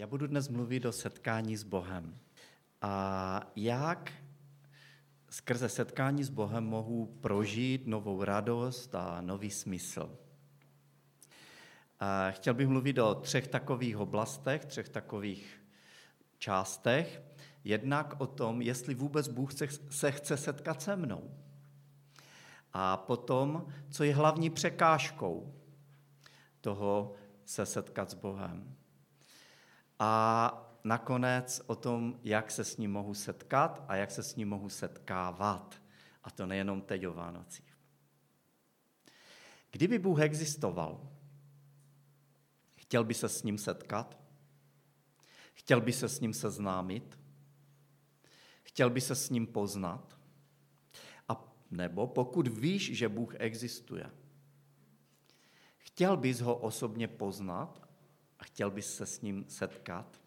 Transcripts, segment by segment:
Já budu dnes mluvit o setkání s Bohem. A jak skrze setkání s Bohem mohu prožít novou radost a nový smysl. A chtěl bych mluvit o třech takových oblastech, třech takových částech. Jednak o tom, jestli vůbec Bůh se chce setkat se mnou. A potom, co je hlavní překážkou toho se setkat s Bohem. A nakonec o tom, jak se s ním mohu setkat a jak se s ním mohu setkávat. A to nejenom teď o Vánocích. Kdyby Bůh existoval, chtěl by se s ním setkat? Chtěl by se s ním seznámit? Chtěl by se s ním poznat? A nebo pokud víš, že Bůh existuje, chtěl bys ho osobně poznat a chtěl bys se s ním setkat?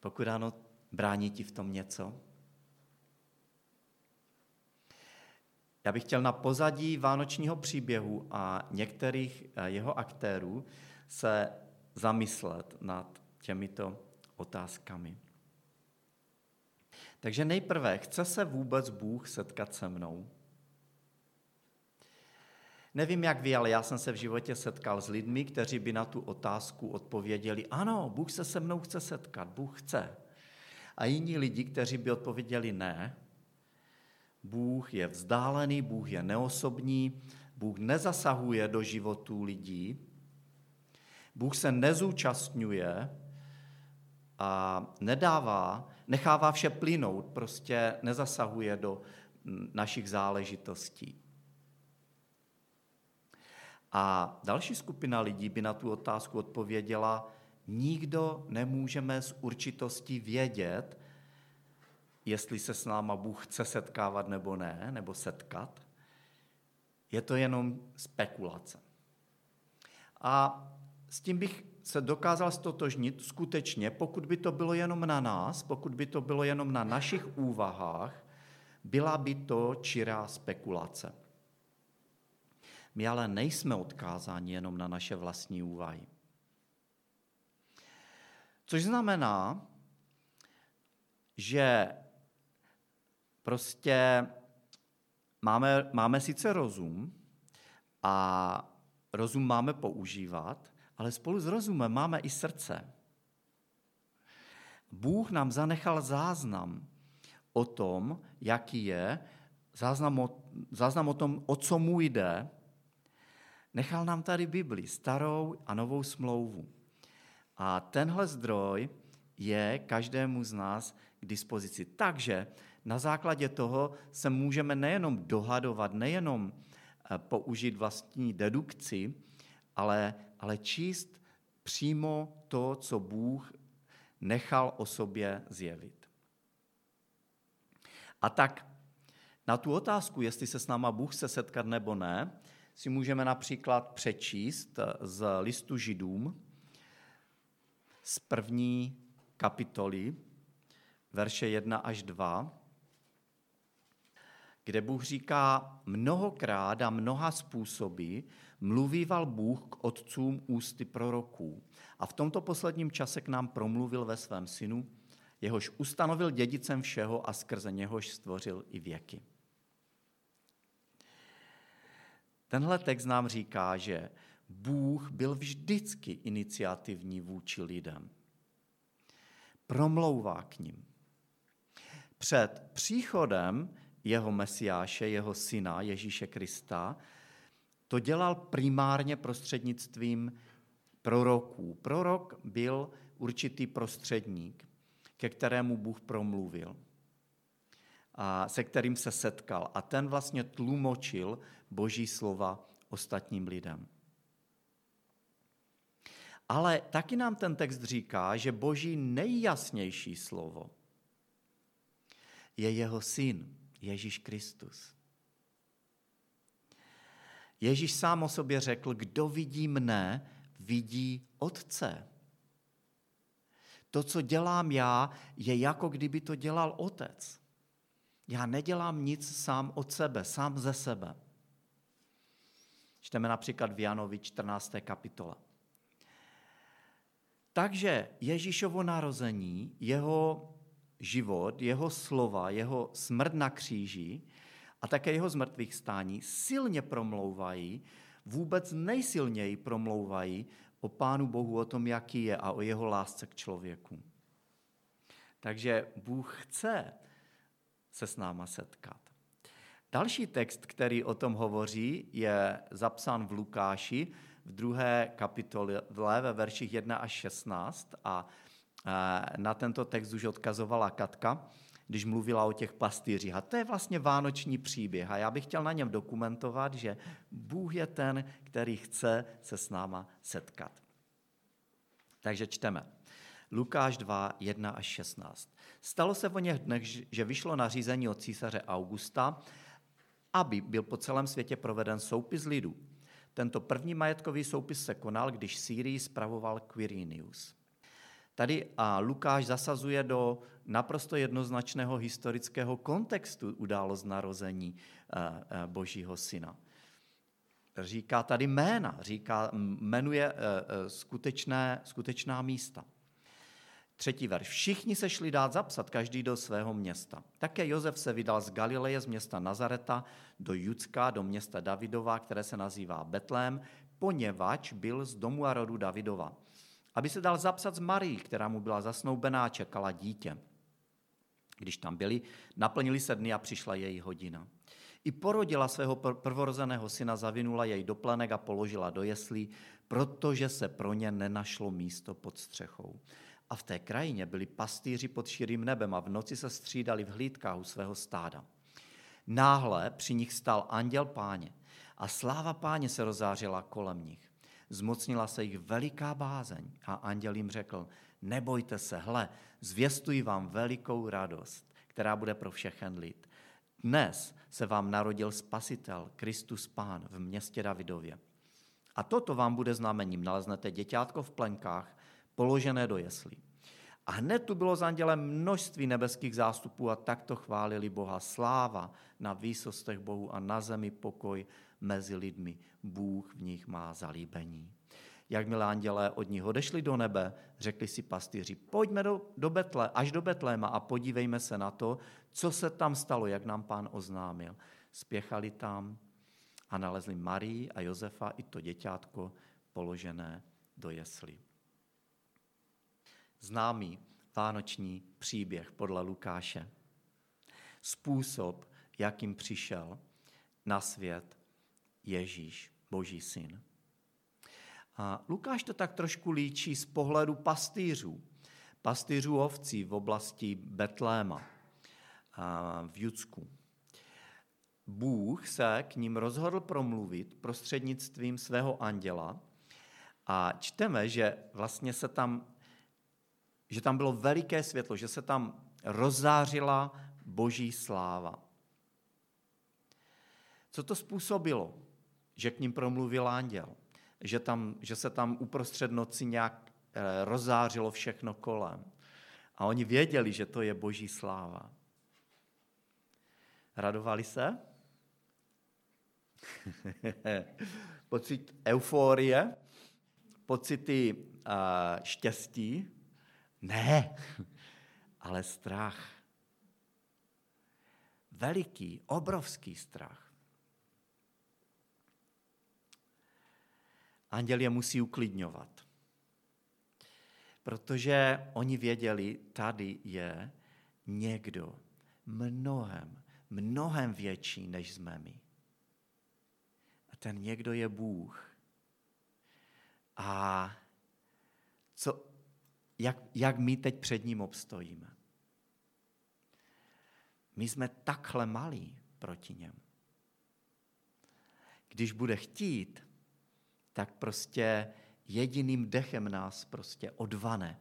Pokud ano, brání ti v tom něco? Já bych chtěl na pozadí vánočního příběhu a některých eh, jeho aktérů se zamyslet nad těmito otázkami. Takže nejprve, chce se vůbec Bůh setkat se mnou? Nevím, jak vy, ale já jsem se v životě setkal s lidmi, kteří by na tu otázku odpověděli, ano, Bůh se se mnou chce setkat, Bůh chce. A jiní lidi, kteří by odpověděli ne, Bůh je vzdálený, Bůh je neosobní, Bůh nezasahuje do životů lidí, Bůh se nezúčastňuje a nedává, nechává vše plynout, prostě nezasahuje do našich záležitostí. A další skupina lidí by na tu otázku odpověděla, nikdo nemůžeme s určitostí vědět, jestli se s náma Bůh chce setkávat nebo ne, nebo setkat. Je to jenom spekulace. A s tím bych se dokázal stotožnit skutečně, pokud by to bylo jenom na nás, pokud by to bylo jenom na našich úvahách, byla by to čirá spekulace. My ale nejsme odkázáni jenom na naše vlastní úvahy. Což znamená, že prostě máme, máme sice rozum a rozum máme používat, ale spolu s rozumem máme i srdce. Bůh nám zanechal záznam o tom, jaký je, záznam o, záznam o tom, o co mu jde, Nechal nám tady Bibli, starou a novou smlouvu. A tenhle zdroj je každému z nás k dispozici. Takže na základě toho se můžeme nejenom dohadovat, nejenom eh, použít vlastní dedukci, ale, ale číst přímo to, co Bůh nechal o sobě zjevit. A tak na tu otázku, jestli se s náma Bůh se setkat nebo ne, si můžeme například přečíst z listu Židům z první kapitoly, verše 1 až 2, kde Bůh říká, mnohokrát a mnoha způsoby mluvíval Bůh k otcům ústy proroků. A v tomto posledním čase k nám promluvil ve svém synu, jehož ustanovil dědicem všeho a skrze něhož stvořil i věky. Tenhle text nám říká, že Bůh byl vždycky iniciativní vůči lidem. Promlouvá k ním. Před příchodem jeho mesiáše, jeho syna Ježíše Krista, to dělal primárně prostřednictvím proroků. Prorok byl určitý prostředník, ke kterému Bůh promluvil a se kterým se setkal. A ten vlastně tlumočil boží slova ostatním lidem. Ale taky nám ten text říká, že boží nejjasnější slovo je jeho syn, Ježíš Kristus. Ježíš sám o sobě řekl, kdo vidí mne, vidí Otce. To, co dělám já, je jako kdyby to dělal Otec. Já nedělám nic sám od sebe, sám ze sebe. Čteme například v Janovi 14. kapitole. Takže Ježíšovo narození, jeho život, jeho slova, jeho smrt na kříži a také jeho zmrtvých stání silně promlouvají, vůbec nejsilněji promlouvají o Pánu Bohu, o tom, jaký je a o jeho lásce k člověku. Takže Bůh chce se s náma setkat. Další text, který o tom hovoří, je zapsán v Lukáši v druhé kapitole ve verších 1 až 16 a na tento text už odkazovala Katka, když mluvila o těch pastýřích. A to je vlastně vánoční příběh. A já bych chtěl na něm dokumentovat, že Bůh je ten, který chce se s náma setkat. Takže čteme. Lukáš 2, 1 až 16. Stalo se o něch dnech, že vyšlo nařízení od císaře Augusta, aby byl po celém světě proveden soupis lidů. Tento první majetkový soupis se konal, když Sýrii spravoval Quirinius. Tady a Lukáš zasazuje do naprosto jednoznačného historického kontextu událost narození eh, eh, Božího syna. Říká tady jména, říká, jmenuje eh, skutečné, skutečná místa. Třetí verš. Všichni se šli dát zapsat, každý do svého města. Také Josef se vydal z Galileje, z města Nazareta, do Judska, do města Davidova, které se nazývá Betlém, poněvadž byl z domu a rodu Davidova. Aby se dal zapsat z Marii, která mu byla zasnoubená a čekala dítě. Když tam byli, naplnili se dny a přišla její hodina. I porodila svého prvorozeného syna, zavinula jej do plenek a položila do jeslí, protože se pro ně nenašlo místo pod střechou. A v té krajině byli pastýři pod širým nebem a v noci se střídali v hlídkách u svého stáda. Náhle při nich stal anděl páně a sláva páně se rozářila kolem nich. Zmocnila se jich veliká bázeň a anděl jim řekl, nebojte se, hle, zvěstuji vám velikou radost, která bude pro všechen lid. Dnes se vám narodil spasitel, Kristus Pán v městě Davidově. A toto vám bude znamením. Naleznete děťátko v plenkách, položené do jeslí. A hned tu bylo s andělem množství nebeských zástupů a takto chválili Boha. Sláva na výsostech Bohu a na zemi pokoj mezi lidmi. Bůh v nich má zalíbení. Jakmile andělé od nich odešli do nebe, řekli si pastýři, pojďme do, do Betle, až do Betléma a podívejme se na to, co se tam stalo, jak nám pán oznámil. Spěchali tam a nalezli Marii a Josefa i to děťátko položené do jeslí známý vánoční příběh podle Lukáše. Způsob, jakým přišel na svět Ježíš, Boží syn. A Lukáš to tak trošku líčí z pohledu pastýřů, pastýřů ovcí v oblasti Betléma v Judsku. Bůh se k ním rozhodl promluvit prostřednictvím svého anděla a čteme, že vlastně se tam že tam bylo veliké světlo, že se tam rozzářila boží sláva. Co to způsobilo, že k ním promluvil anděl? Že, tam, že se tam uprostřed noci nějak eh, rozzářilo všechno kolem. A oni věděli, že to je boží sláva. Radovali se? Pocit euforie, pocity uh, štěstí, ne, ale strach. Veliký, obrovský strach. Anděl je musí uklidňovat. Protože oni věděli, tady je někdo mnohem, mnohem větší, než jsme my. A ten někdo je Bůh. A co, jak, jak my teď před ním obstojíme. My jsme takhle malí proti němu. Když bude chtít, tak prostě jediným dechem nás prostě odvane,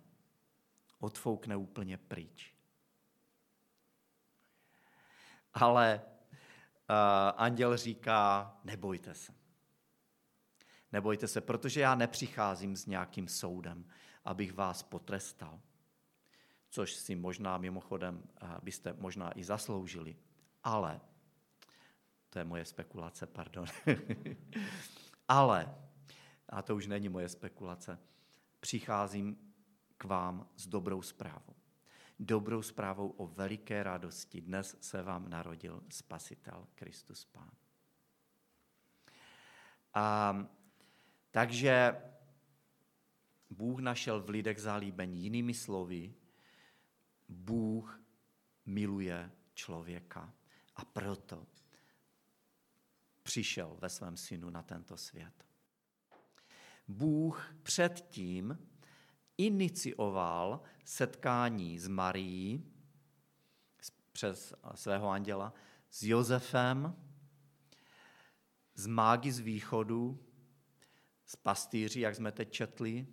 odfoukne úplně pryč. Ale uh, anděl říká, nebojte se. Nebojte se, protože já nepřicházím s nějakým soudem abych vás potrestal. Což si možná mimochodem eh, byste možná i zasloužili. Ale, to je moje spekulace, pardon. Ale, a to už není moje spekulace, přicházím k vám s dobrou zprávou. Dobrou zprávou o veliké radosti. Dnes se vám narodil Spasitel, Kristus Pán. A, takže Bůh našel v lidech zalíbení. Jinými slovy, Bůh miluje člověka a proto přišel ve svém synu na tento svět. Bůh předtím inicioval setkání s Marií přes svého anděla, s Josefem, s mágy z východu, s pastýři, jak jsme teď četli.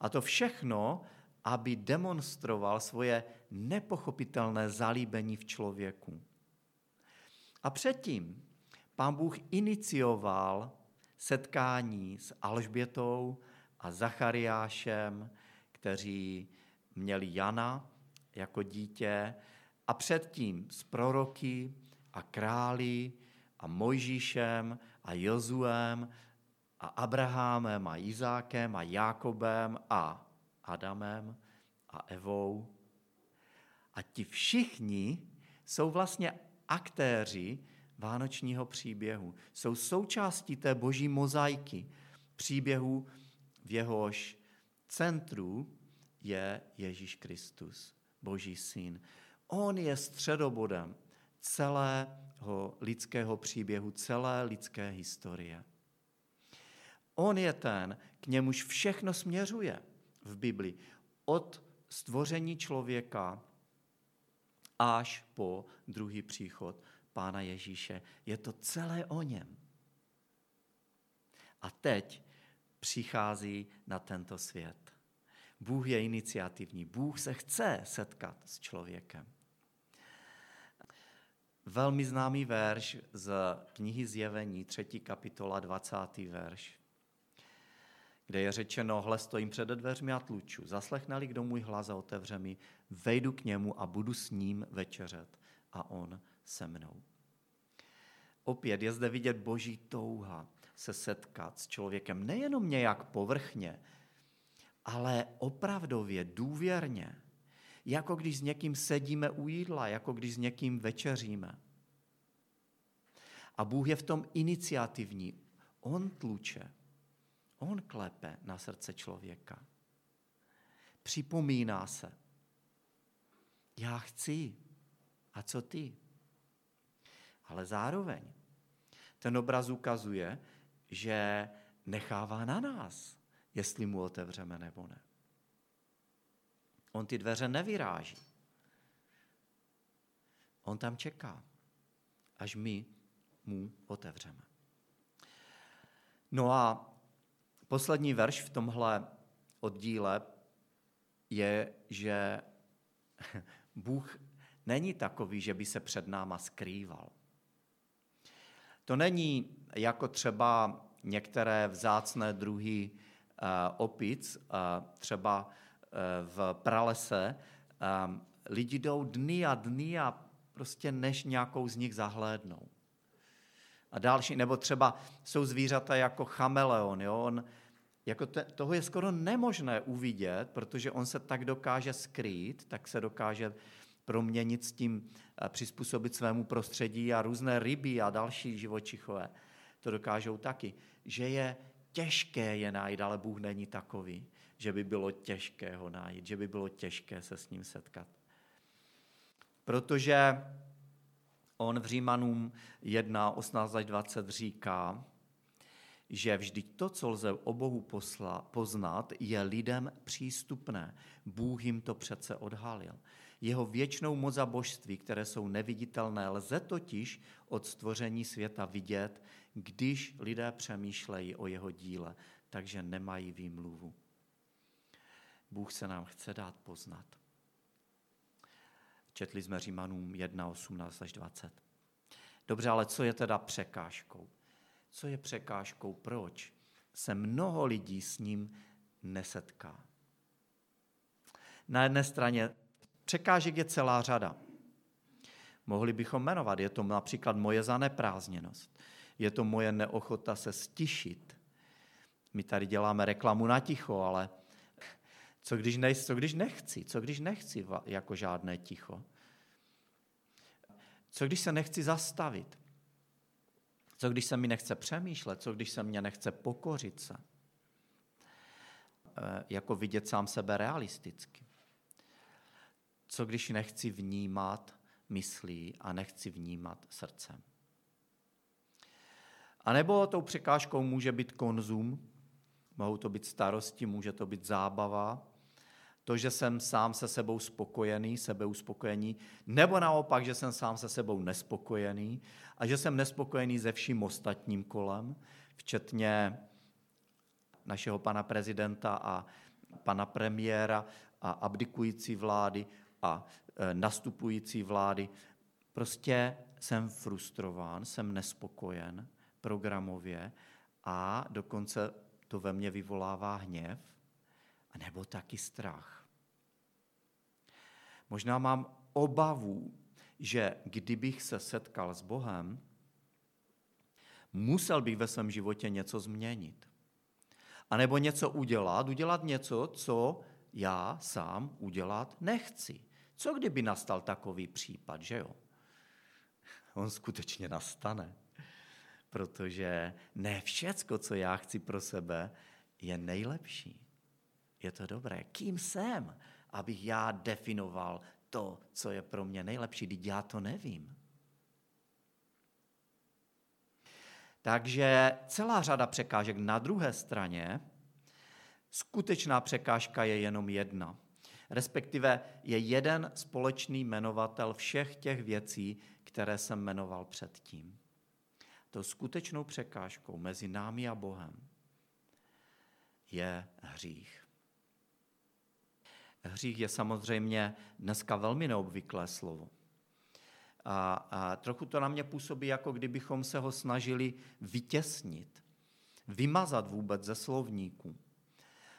A to všechno, aby demonstroval svoje nepochopitelné zalíbení v člověku. A předtím pán Bůh inicioval setkání s Alžbětou a Zachariášem, kteří měli Jana jako dítě a předtím s proroky a králi a Mojžíšem a Jozuem a Abrahamem a Izákem a Jákobem a Adamem a Evou. A ti všichni jsou vlastně aktéři vánočního příběhu. Jsou součástí té boží mozaiky, příběhu, v jehož centru je Ježíš Kristus, boží syn. On je středobodem celého lidského příběhu, celé lidské historie. On je ten, k němuž všechno směřuje v Bibli. Od stvoření člověka až po druhý příchod Pána Ježíše. Je to celé o něm. A teď přichází na tento svět. Bůh je iniciativní. Bůh se chce setkat s člověkem. Velmi známý verš z knihy Zjevení, 3. kapitola, 20. verš, kde je řečeno, hle stojím před dveřmi a tluču, zaslechne kdo můj hlas a otevře mi, vejdu k němu a budu s ním večeřet a on se mnou. Opět je zde vidět boží touha se setkat s člověkem nejenom nějak povrchně, ale opravdově, důvěrně, jako když s někým sedíme u jídla, jako když s někým večeříme. A Bůh je v tom iniciativní. On tluče, on klepe na srdce člověka. Připomíná se. Já chci. A co ty? Ale zároveň ten obraz ukazuje, že nechává na nás, jestli mu otevřeme nebo ne. On ty dveře nevyráží. On tam čeká, až my mu otevřeme. No a poslední verš v tomhle oddíle je, že Bůh není takový, že by se před náma skrýval. To není jako třeba některé vzácné druhy eh, opic, eh, třeba eh, v pralese. Lidi jdou dny a dny a prostě než nějakou z nich zahlédnou. A další, nebo třeba jsou zvířata jako chameleon, jo? On, jako te, toho je skoro nemožné uvidět, protože on se tak dokáže skrýt, tak se dokáže proměnit s tím, přizpůsobit svému prostředí a různé ryby a další živočichové to dokážou taky. Že je těžké je najít, ale Bůh není takový, že by bylo těžké ho najít, že by bylo těžké se s ním setkat. Protože on v Římanům 1, 18 až 20 říká, že vždyť to, co lze o Bohu posla, poznat, je lidem přístupné. Bůh jim to přece odhalil. Jeho věčnou moc a božství, které jsou neviditelné, lze totiž od stvoření světa vidět, když lidé přemýšlejí o jeho díle, takže nemají výmluvu. Bůh se nám chce dát poznat. Četli jsme Římanům 1, 18 až 20. Dobře, ale co je teda překážkou? Co je překážkou? Proč se mnoho lidí s ním nesetká? Na jedné straně překážek je celá řada. Mohli bychom jmenovat. Je to například moje zaneprázdněnost. Je to moje neochota se stišit. My tady děláme reklamu na ticho, ale Co když, ne, co když nechci? Co když nechci jako žádné ticho? Co když se nechci zastavit? Co když se mi nechce přemýšlet? Co když se mě nechce pokořit se? E, jako vidět sám sebe realisticky. Co když nechci vnímat myslí a nechci vnímat srdcem? A nebo tou překážkou může být konzum, mohou to být starosti, může to být zábava, to, že jsem sám se sebou spokojený, sebeuspokojení, nebo naopak, že jsem sám se sebou nespokojený a že jsem nespokojený se vším ostatním kolem, včetně našeho pana prezidenta a pana premiéra a abdikující vlády a e, nastupující vlády. Prostě jsem frustrován, jsem nespokojen programově a dokonce to ve mně vyvolává hněv, nebo taky strach. Možná mám obavu, že kdybych se setkal s Bohem, musel bych ve svém životě něco změnit. A nebo něco udělat, udělat něco, co já sám udělat nechci. Co kdyby nastal takový případ, že jo? On skutečně nastane. Protože ne všecko, co já chci pro sebe, je nejlepší. Je to dobré. Kým jsem, abych já definoval to, co je pro mě nejlepší, když já to nevím. Takže celá řada překážek. Na druhé straně skutečná překážka je jenom jedna. Respektive je jeden společný jmenovatel všech těch věcí, které jsem jmenoval předtím. To skutečnou překážkou mezi námi a Bohem je hřích. Hřích je samozřejmě dneska velmi neobvyklé slovo. A, a trochu to na mě působí, jako kdybychom se ho snažili vytěsnit, vymazat vůbec ze slovníku.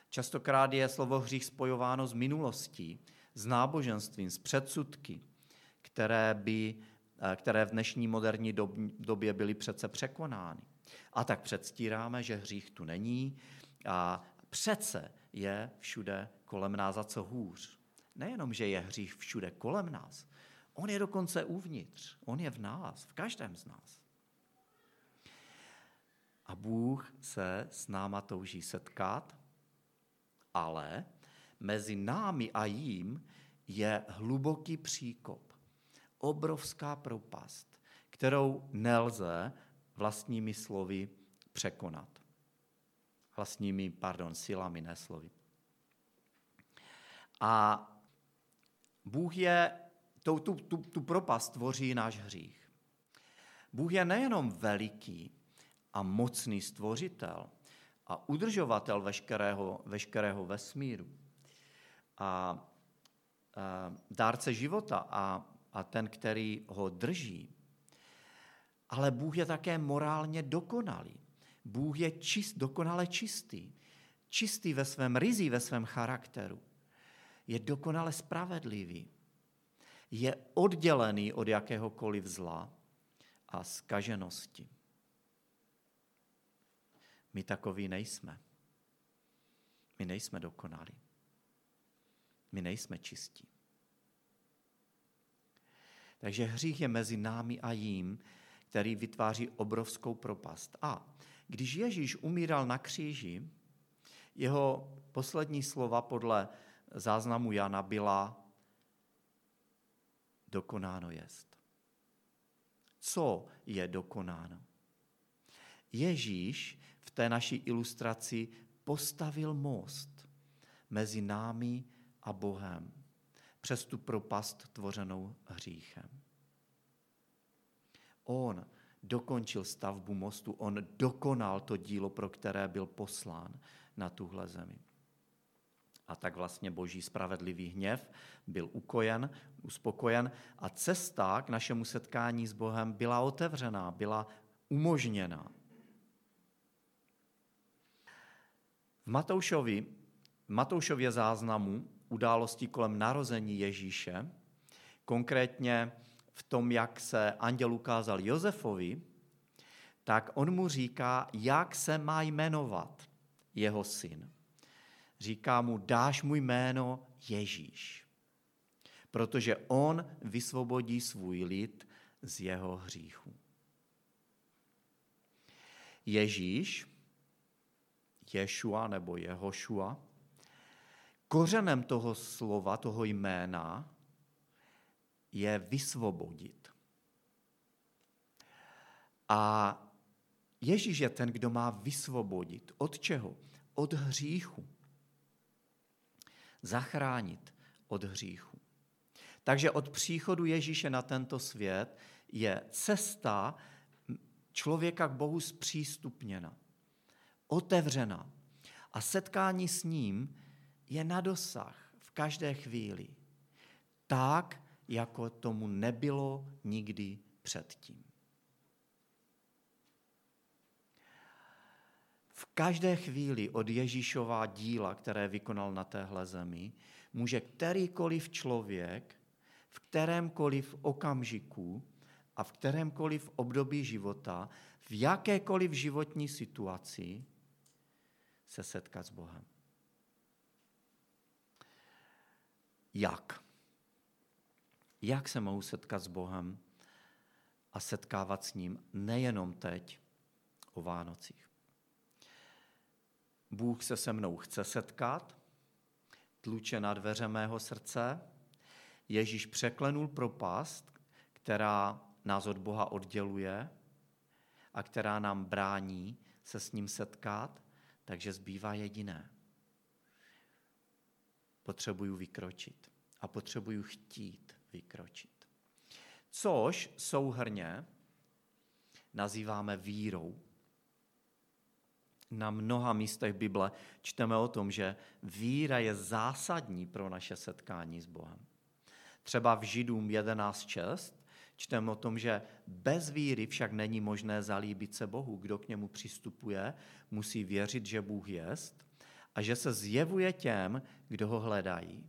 Častokrát je slovo hřích spojováno s minulostí, s náboženstvím, s předsudky, které, by, které v dnešní moderní době byly přece překonány. A tak předstíráme, že hřích tu není a přece je všude kolem nás a co hůř. Nejenom, že je hřích všude kolem nás, on je dokonce uvnitř, on je v nás, v každém z nás. A Bůh se s náma touží setkat, ale mezi námi a jím je hluboký příkop, obrovská propast, kterou nelze vlastními slovy překonat. Vlastními, pardon, silami, ne slovy. A Bůh je, tu, tu, tu, tu propast tvoří náš hřích. Bůh je nejenom veliký a mocný stvořitel a udržovatel veškerého, veškerého vesmíru a, a dárce života a, a ten, který ho drží, ale Bůh je také morálně dokonalý. Bůh je čist, dokonale čistý. Čistý ve svém rizí, ve svém charakteru je dokonale spravedlivý. Je oddělený od jakéhokoliv zla a skaženosti. My takoví nejsme. My nejsme dokonalí. My nejsme čistí. Takže hřích je mezi námi a jím, který vytváří obrovskou propast. A když Ježíš umíral na kříži, jeho poslední slova podle záznamu Jana byla dokonáno jest. Co je dokonáno? Ježíš v té naší ilustraci postavil most mezi námi a Bohem přes tu propast tvořenou hříchem. On dokončil stavbu mostu, on dokonal to dílo, pro které byl poslán na tuhle zemi. A tak vlastně boží spravedlivý hněv byl ukojen, uspokojen a cesta k našemu setkání s Bohem byla otevřená, byla umožněna. V Matoušovi, Matoušově záznamu události kolem narození Ježíše, konkrétně v tom, jak se anděl ukázal Josefovi, tak on mu říká, jak se má jmenovat jeho syn. říká mu, dáš mu jméno Ježíš, protože on vysvobodí svůj lid z jeho hříchu. Ježíš, Ješua nebo Jehošua, kořenem toho slova, toho jména, je vysvobodit. A Ježíš je ten, kdo má vysvobodit. Od čeho? Od hříchu. Zachránit od hříchu. Takže od příchodu Ježíše na tento svět je cesta člověka k Bohu zpřístupněna, otevřena. A setkání s ním je na dosah v každé chvíli. Tak, jako tomu nebylo nikdy předtím. V každé chvíli od Ježíšova díla, které vykonal na téhle zemi, může kterýkoliv člověk v kterémkoliv okamžiku a v kterémkoliv období života, v jakékoliv životní situaci se setkat s Bohem. Jak? Jak se mohu setkat s Bohem a setkávat s ním nejenom teď, o Vánocích? Bůh se se mnou chce setkat, tluče na dveře mého srdce, Ježíš překlenul propast, která nás od Boha odděluje a která nám brání se s ním setkat, takže zbývá jediné. Potřebuju vykročit a potřebuju chtít vykročit. Což souhrně nazýváme vírou. Na mnoha místech Bible čteme o tom, že víra je zásadní pro naše setkání s Bohem. Třeba v Židům 11.6 čteme o tom, že bez víry však není možné zalíbit se Bohu. Kdo k němu přistupuje, musí věřit, že Bůh jest a že se zjevuje těm, kdo ho hledají.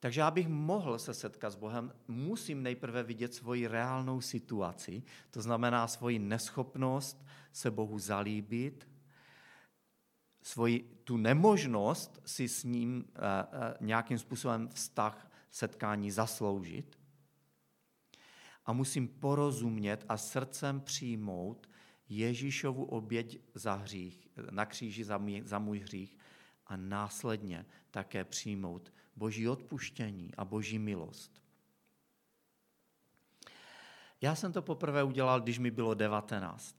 Takže abych mohl se setkat s Bohem, musím nejprve vidět svoji reálnou situaci, to znamená svoji neschopnost se Bohu zalíbit, svoji tu nemožnost si s ním eh, eh, nějakým způsobem vztah, setkání zasloužit. A musím porozumět a srdcem přijmout Ježíšovu oběť za hřích, na kříži za můj, za můj hřích a následně také přijmout boží odpuštění a boží milost. Já jsem to poprvé udělal, když mi bylo 19.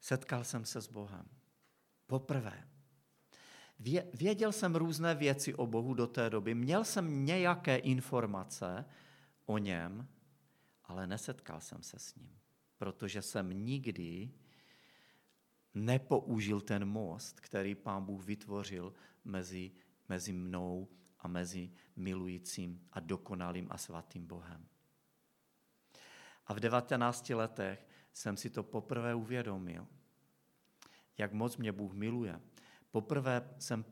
Setkal jsem se s Bohem. Poprvé. Věděl jsem různé věci o Bohu do té doby, měl jsem nějaké informace o něm, ale nesetkal jsem se s ním, protože jsem nikdy nepoužil ten most, který pán Bůh vytvořil mezi, mezi mnou a mezi milujícím a dokonalým a svatým Bohem. A v 19 letech jsem si to poprvé uvědomil – jak moc mě Bůh miluje. Poprvé jsem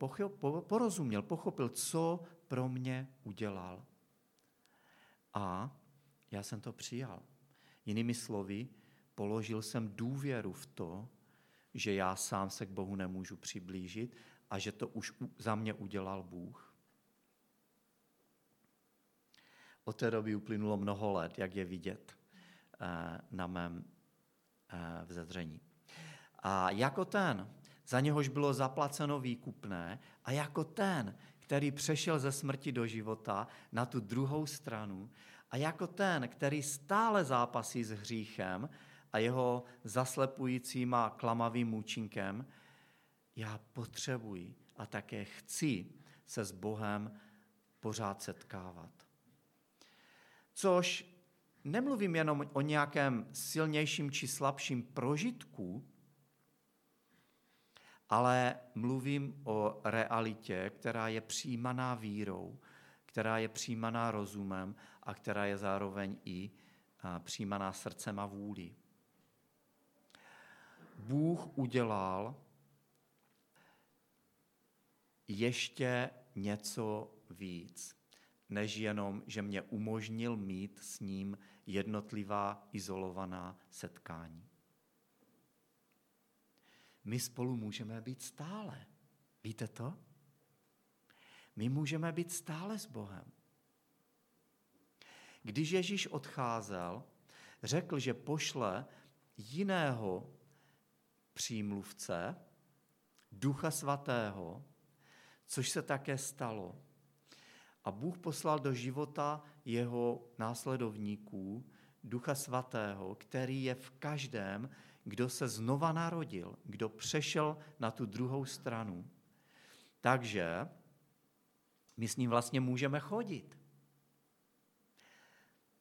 porozuměl, pochopil, co pro mě udělal. A já jsem to přijal. Jinými slovy, položil jsem důvěru v to, že já sám se k Bohu nemůžu přiblížit a že to už za mě udělal Bůh. Od té doby uplynulo mnoho let, jak je vidět eh, na mém eh, vzedření. A jako ten, za něhož bylo zaplaceno výkupné, a jako ten, který přešel ze smrti do života na tu druhou stranu, a jako ten, který stále zápasí s hříchem a jeho zaslepujícím a klamavým účinkem, já potřebuji a také chci se s Bohem pořád setkávat. Což nemluvím jenom o nějakém silnějším či slabším prožitku, ale mluvím o realitě, která je přijímaná vírou, která je přijímaná rozumem a která je zároveň i přijímaná srdcem a vůli. Bůh udělal ještě něco víc, než jenom, že mě umožnil mít s ním jednotlivá izolovaná setkání. my spolu můžeme být stále. Víte to? My můžeme být stále s Bohem. Když Ježíš odcházel, řekl, že pošle jiného přímluvce, Ducha Svatého, což se také stalo. A Bůh poslal do života jeho následovníků Ducha Svatého, který je v každém, kdo se znova narodil, kdo přešel na tu druhou stranu. Takže my s ním vlastně můžeme chodit.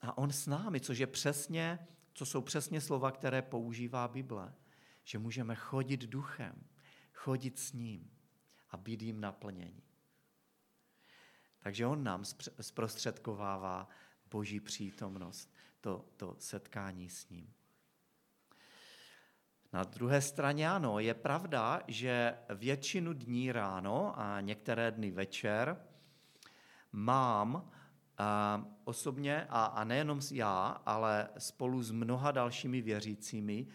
A on s námi, což je přesně, co jsou přesně slova, které používá Bible, že můžeme chodit duchem, chodit s ním a být jim naplnění. Takže on nám zprostředkovává boží přítomnost, to, to setkání s ním. Na druhé straně ano, je pravda, že většinu dní ráno a některé dny večer mám a osobně, a, a nejenom já, ale spolu s mnoha dalšími věřícími,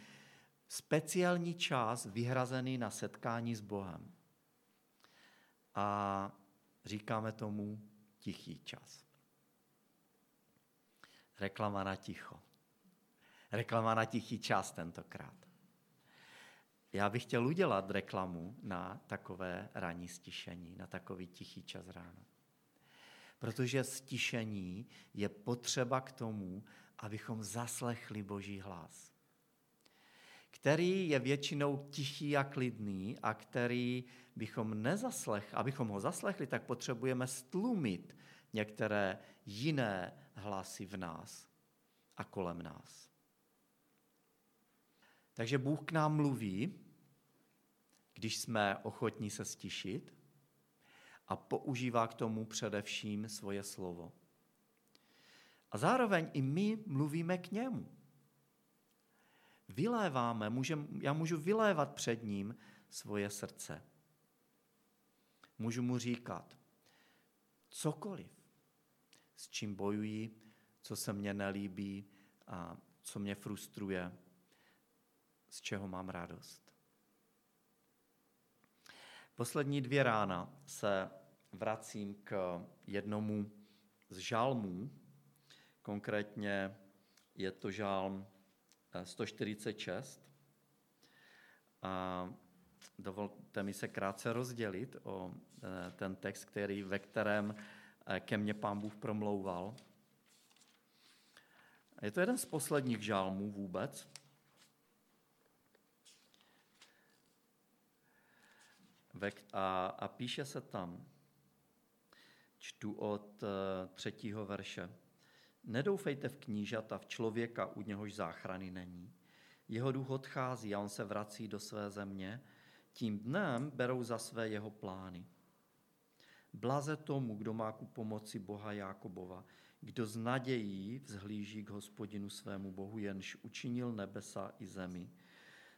speciální čas vyhrazený na setkání s Bohem. A říkáme tomu tichý čas. Reklama na ticho. Reklama na tichý čas tentokrát. Já bych chtěl udělat reklamu na takové ranní stišení, na takový tichý čas ráno. Protože stišení je potřeba k tomu, abychom zaslechli Boží hlas, který je většinou tichý a klidný a který bychom nezaslech, abychom ho zaslechli, tak potřebujeme stlumit některé jiné hlasy v nás a kolem nás. Takže Bůh k nám mluví, když jsme ochotní se stišit a používá k tomu především svoje slovo. A zároveň i my mluvíme k němu. Vyléváme, můžem, já můžu vylévat před ním svoje srdce. Můžu mu říkat cokoliv, s čím bojuji, co se mně nelíbí a co mě frustruje, z čeho mám radost. Poslední dvě rána se vracím k jednomu z žálmů, konkrétně je to žálm 146. A dovolte mi se krátce rozdělit o e, ten text, který, ve kterém e, ke mně pán Bůh promlouval. Je to jeden z posledních žálmů vůbec. A, a píše se tam, čtu od třetího verše, Nedoufejte v knížata, v člověka, u něhož záchrany není. Jeho duch odchází a on se vrací do své země. Tím dnem berou za své jeho plány. Blaze tomu, kdo má ku pomoci Boha Jákobova, kdo z nadějí vzhlíží k hospodinu svému Bohu, jenž učinil nebesa i zemi,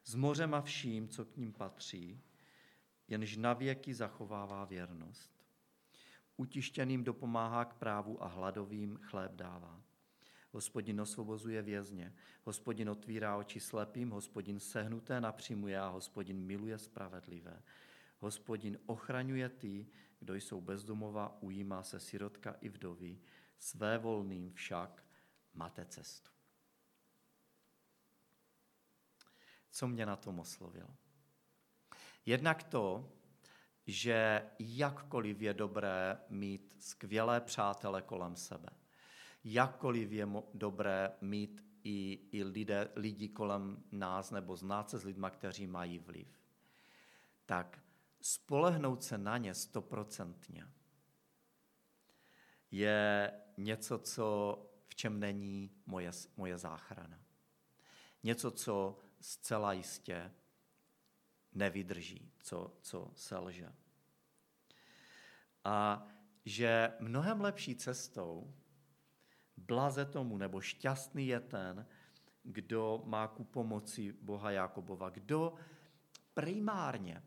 s mořem a vším, co k ním patří, jenž navěky zachovává věrnost. Utištěným dopomáhá k právu a hladovým chléb dává. Hospodin osvobozuje vězně, hospodin otvírá oči slepým, hospodin sehnuté napřimuje a hospodin miluje spravedlivé. Hospodin ochraňuje ty, kdo jsou bezdomova, ujímá se sirotka i vdovy, své volným však máte cestu. Co mě na tom oslovilo? Jednak to, že jakkoliv je dobré mít skvělé přátele kolem sebe, jakkoliv je dobré mít i, i lidé, lidi kolem nás nebo znát se s lidmi, kteří mají vliv, tak spolehnout se na ně stoprocentně je něco, co, v čem není moje, moje záchrana. Něco, co zcela jistě nevydrží, co, co selže. A že mnohem lepší cestou blaze tomu, nebo šťastný je ten, kdo má ku pomoci Boha Jakobova, kdo primárně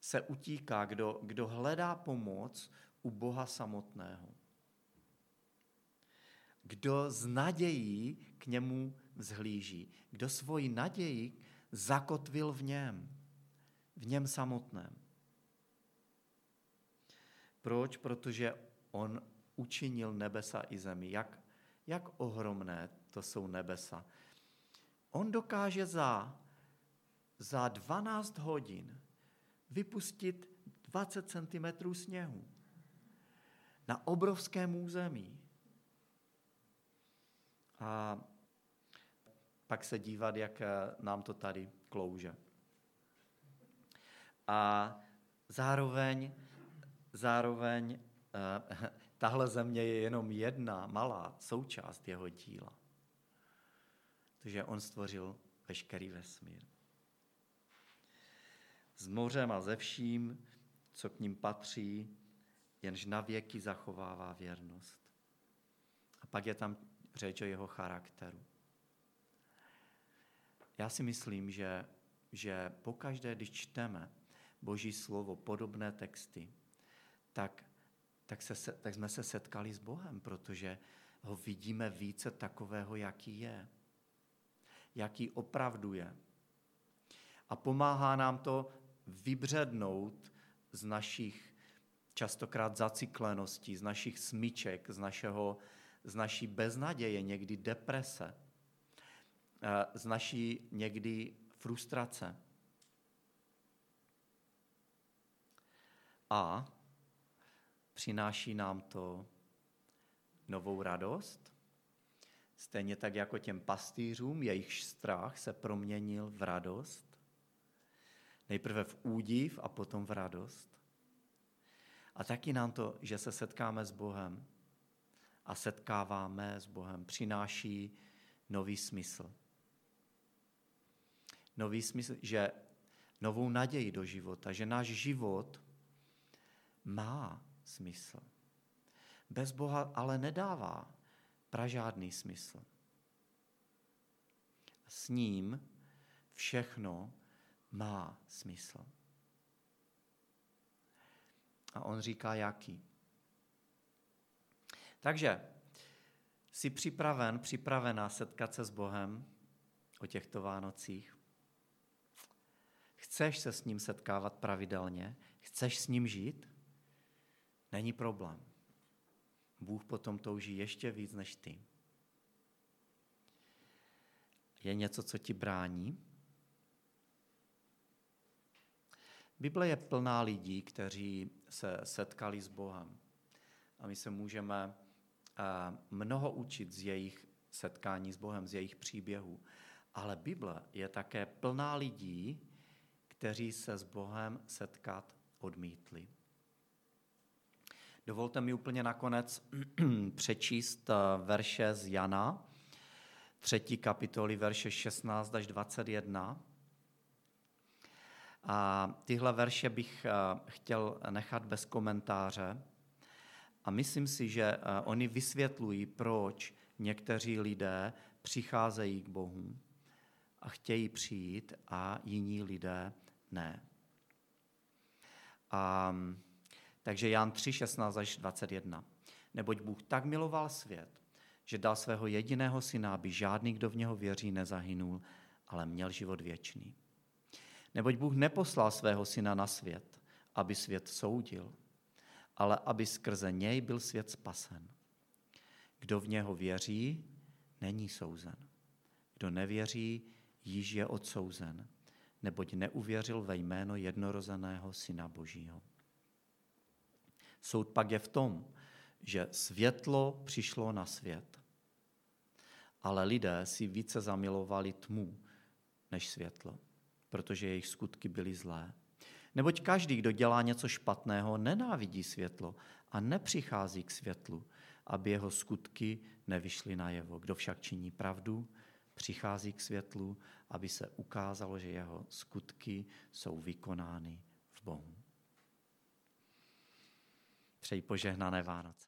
se utíká, kdo, kdo hledá pomoc u Boha samotného. Kdo z nadějí k němu vzhlíží. Kdo svoji naději zakotvil v něm, v něm samotném. Proč? Protože on učinil nebesa i zemi. Jak, jak ohromné to jsou nebesa. On dokáže za, za 12 hodin vypustit 20 cm sněhu na obrovském území. A pak se dívat, jak nám to tady klouže. A zároveň, zároveň eh, tahle země je jenom jedna malá součást jeho díla. Takže on stvořil veškerý vesmír. S mořem a ze vším, co k ním patří, jenž na věky zachovává věrnost. A pak je tam řeč o jeho charakteru. Já si myslím, že, že pokaždé, když čteme Boží slovo, podobné texty, tak, tak, se, tak jsme se setkali s Bohem, protože ho vidíme více takového, jaký je. Jaký opravdu je. A pomáhá nám to vybřednout z našich častokrát zacikleností, z našich smyček, z, našeho, z naší beznaděje, někdy deprese, z naší někdy frustrace. A přináší nám to novou radost, stejně tak jako těm pastýřům, jejich strach se proměnil v radost. Nejprve v údiv a potom v radost. A taky nám to, že se setkáme s Bohem a setkáváme s Bohem, přináší nový smysl. Nový smysl, že novou naději do života, že náš život má smysl. Bez Boha ale nedává pražádný smysl. S ním všechno má smysl. A on říká, jaký. Takže jsi připraven, připravená setkat se s Bohem o těchto Vánocích? Chceš se s ním setkávat pravidelně? Chceš s ním žít? Není problém. Bůh potom touží ještě víc než ty. Je něco, co ti brání? Bible je plná lidí, kteří se setkali s Bohem. A my se můžeme eh, mnoho učit z jejich setkání s Bohem, z jejich příběhů. Ale Bible je také plná lidí, kteří se s Bohem setkat odmítli. Dovolte mi úplně nakonec přečíst eh, verše z Jana, třetí kapitoly, verše 16 až 21. A tyhle verše bych eh, chtěl nechat bez komentáře. A myslím si, že eh, oni vysvětlují, proč někteří lidé přicházejí k Bohu a chtějí přijít a jiní lidé ne. A, takže Jan 3, 16 až 21. Neboť Bůh tak miloval svět, že dal svého jediného syna, aby žádný, kdo v něho věří, nezahynul, ale měl život věčný. Neboť Bůh neposlal svého syna na svět, aby svět soudil, ale aby skrze něj byl svět spasen. Kdo v něho věří, není souzen. Kdo nevěří, již je odsouzen, neboť neuvěřil ve jméno jednorozeného Syna Božího. Soud pak je v tom, že světlo přišlo na svět, ale lidé si více zamilovali tmu než světlo protože jejich skutky byly zlé. Neboť každý, kdo dělá něco špatného, nenávidí světlo a nepřichází k světlu, aby jeho skutky nevyšly najevo. Kdo však činí pravdu, přichází k světlu, aby se ukázalo, že jeho skutky jsou vykonány v Bohu. Přeji požehnané Vánoce.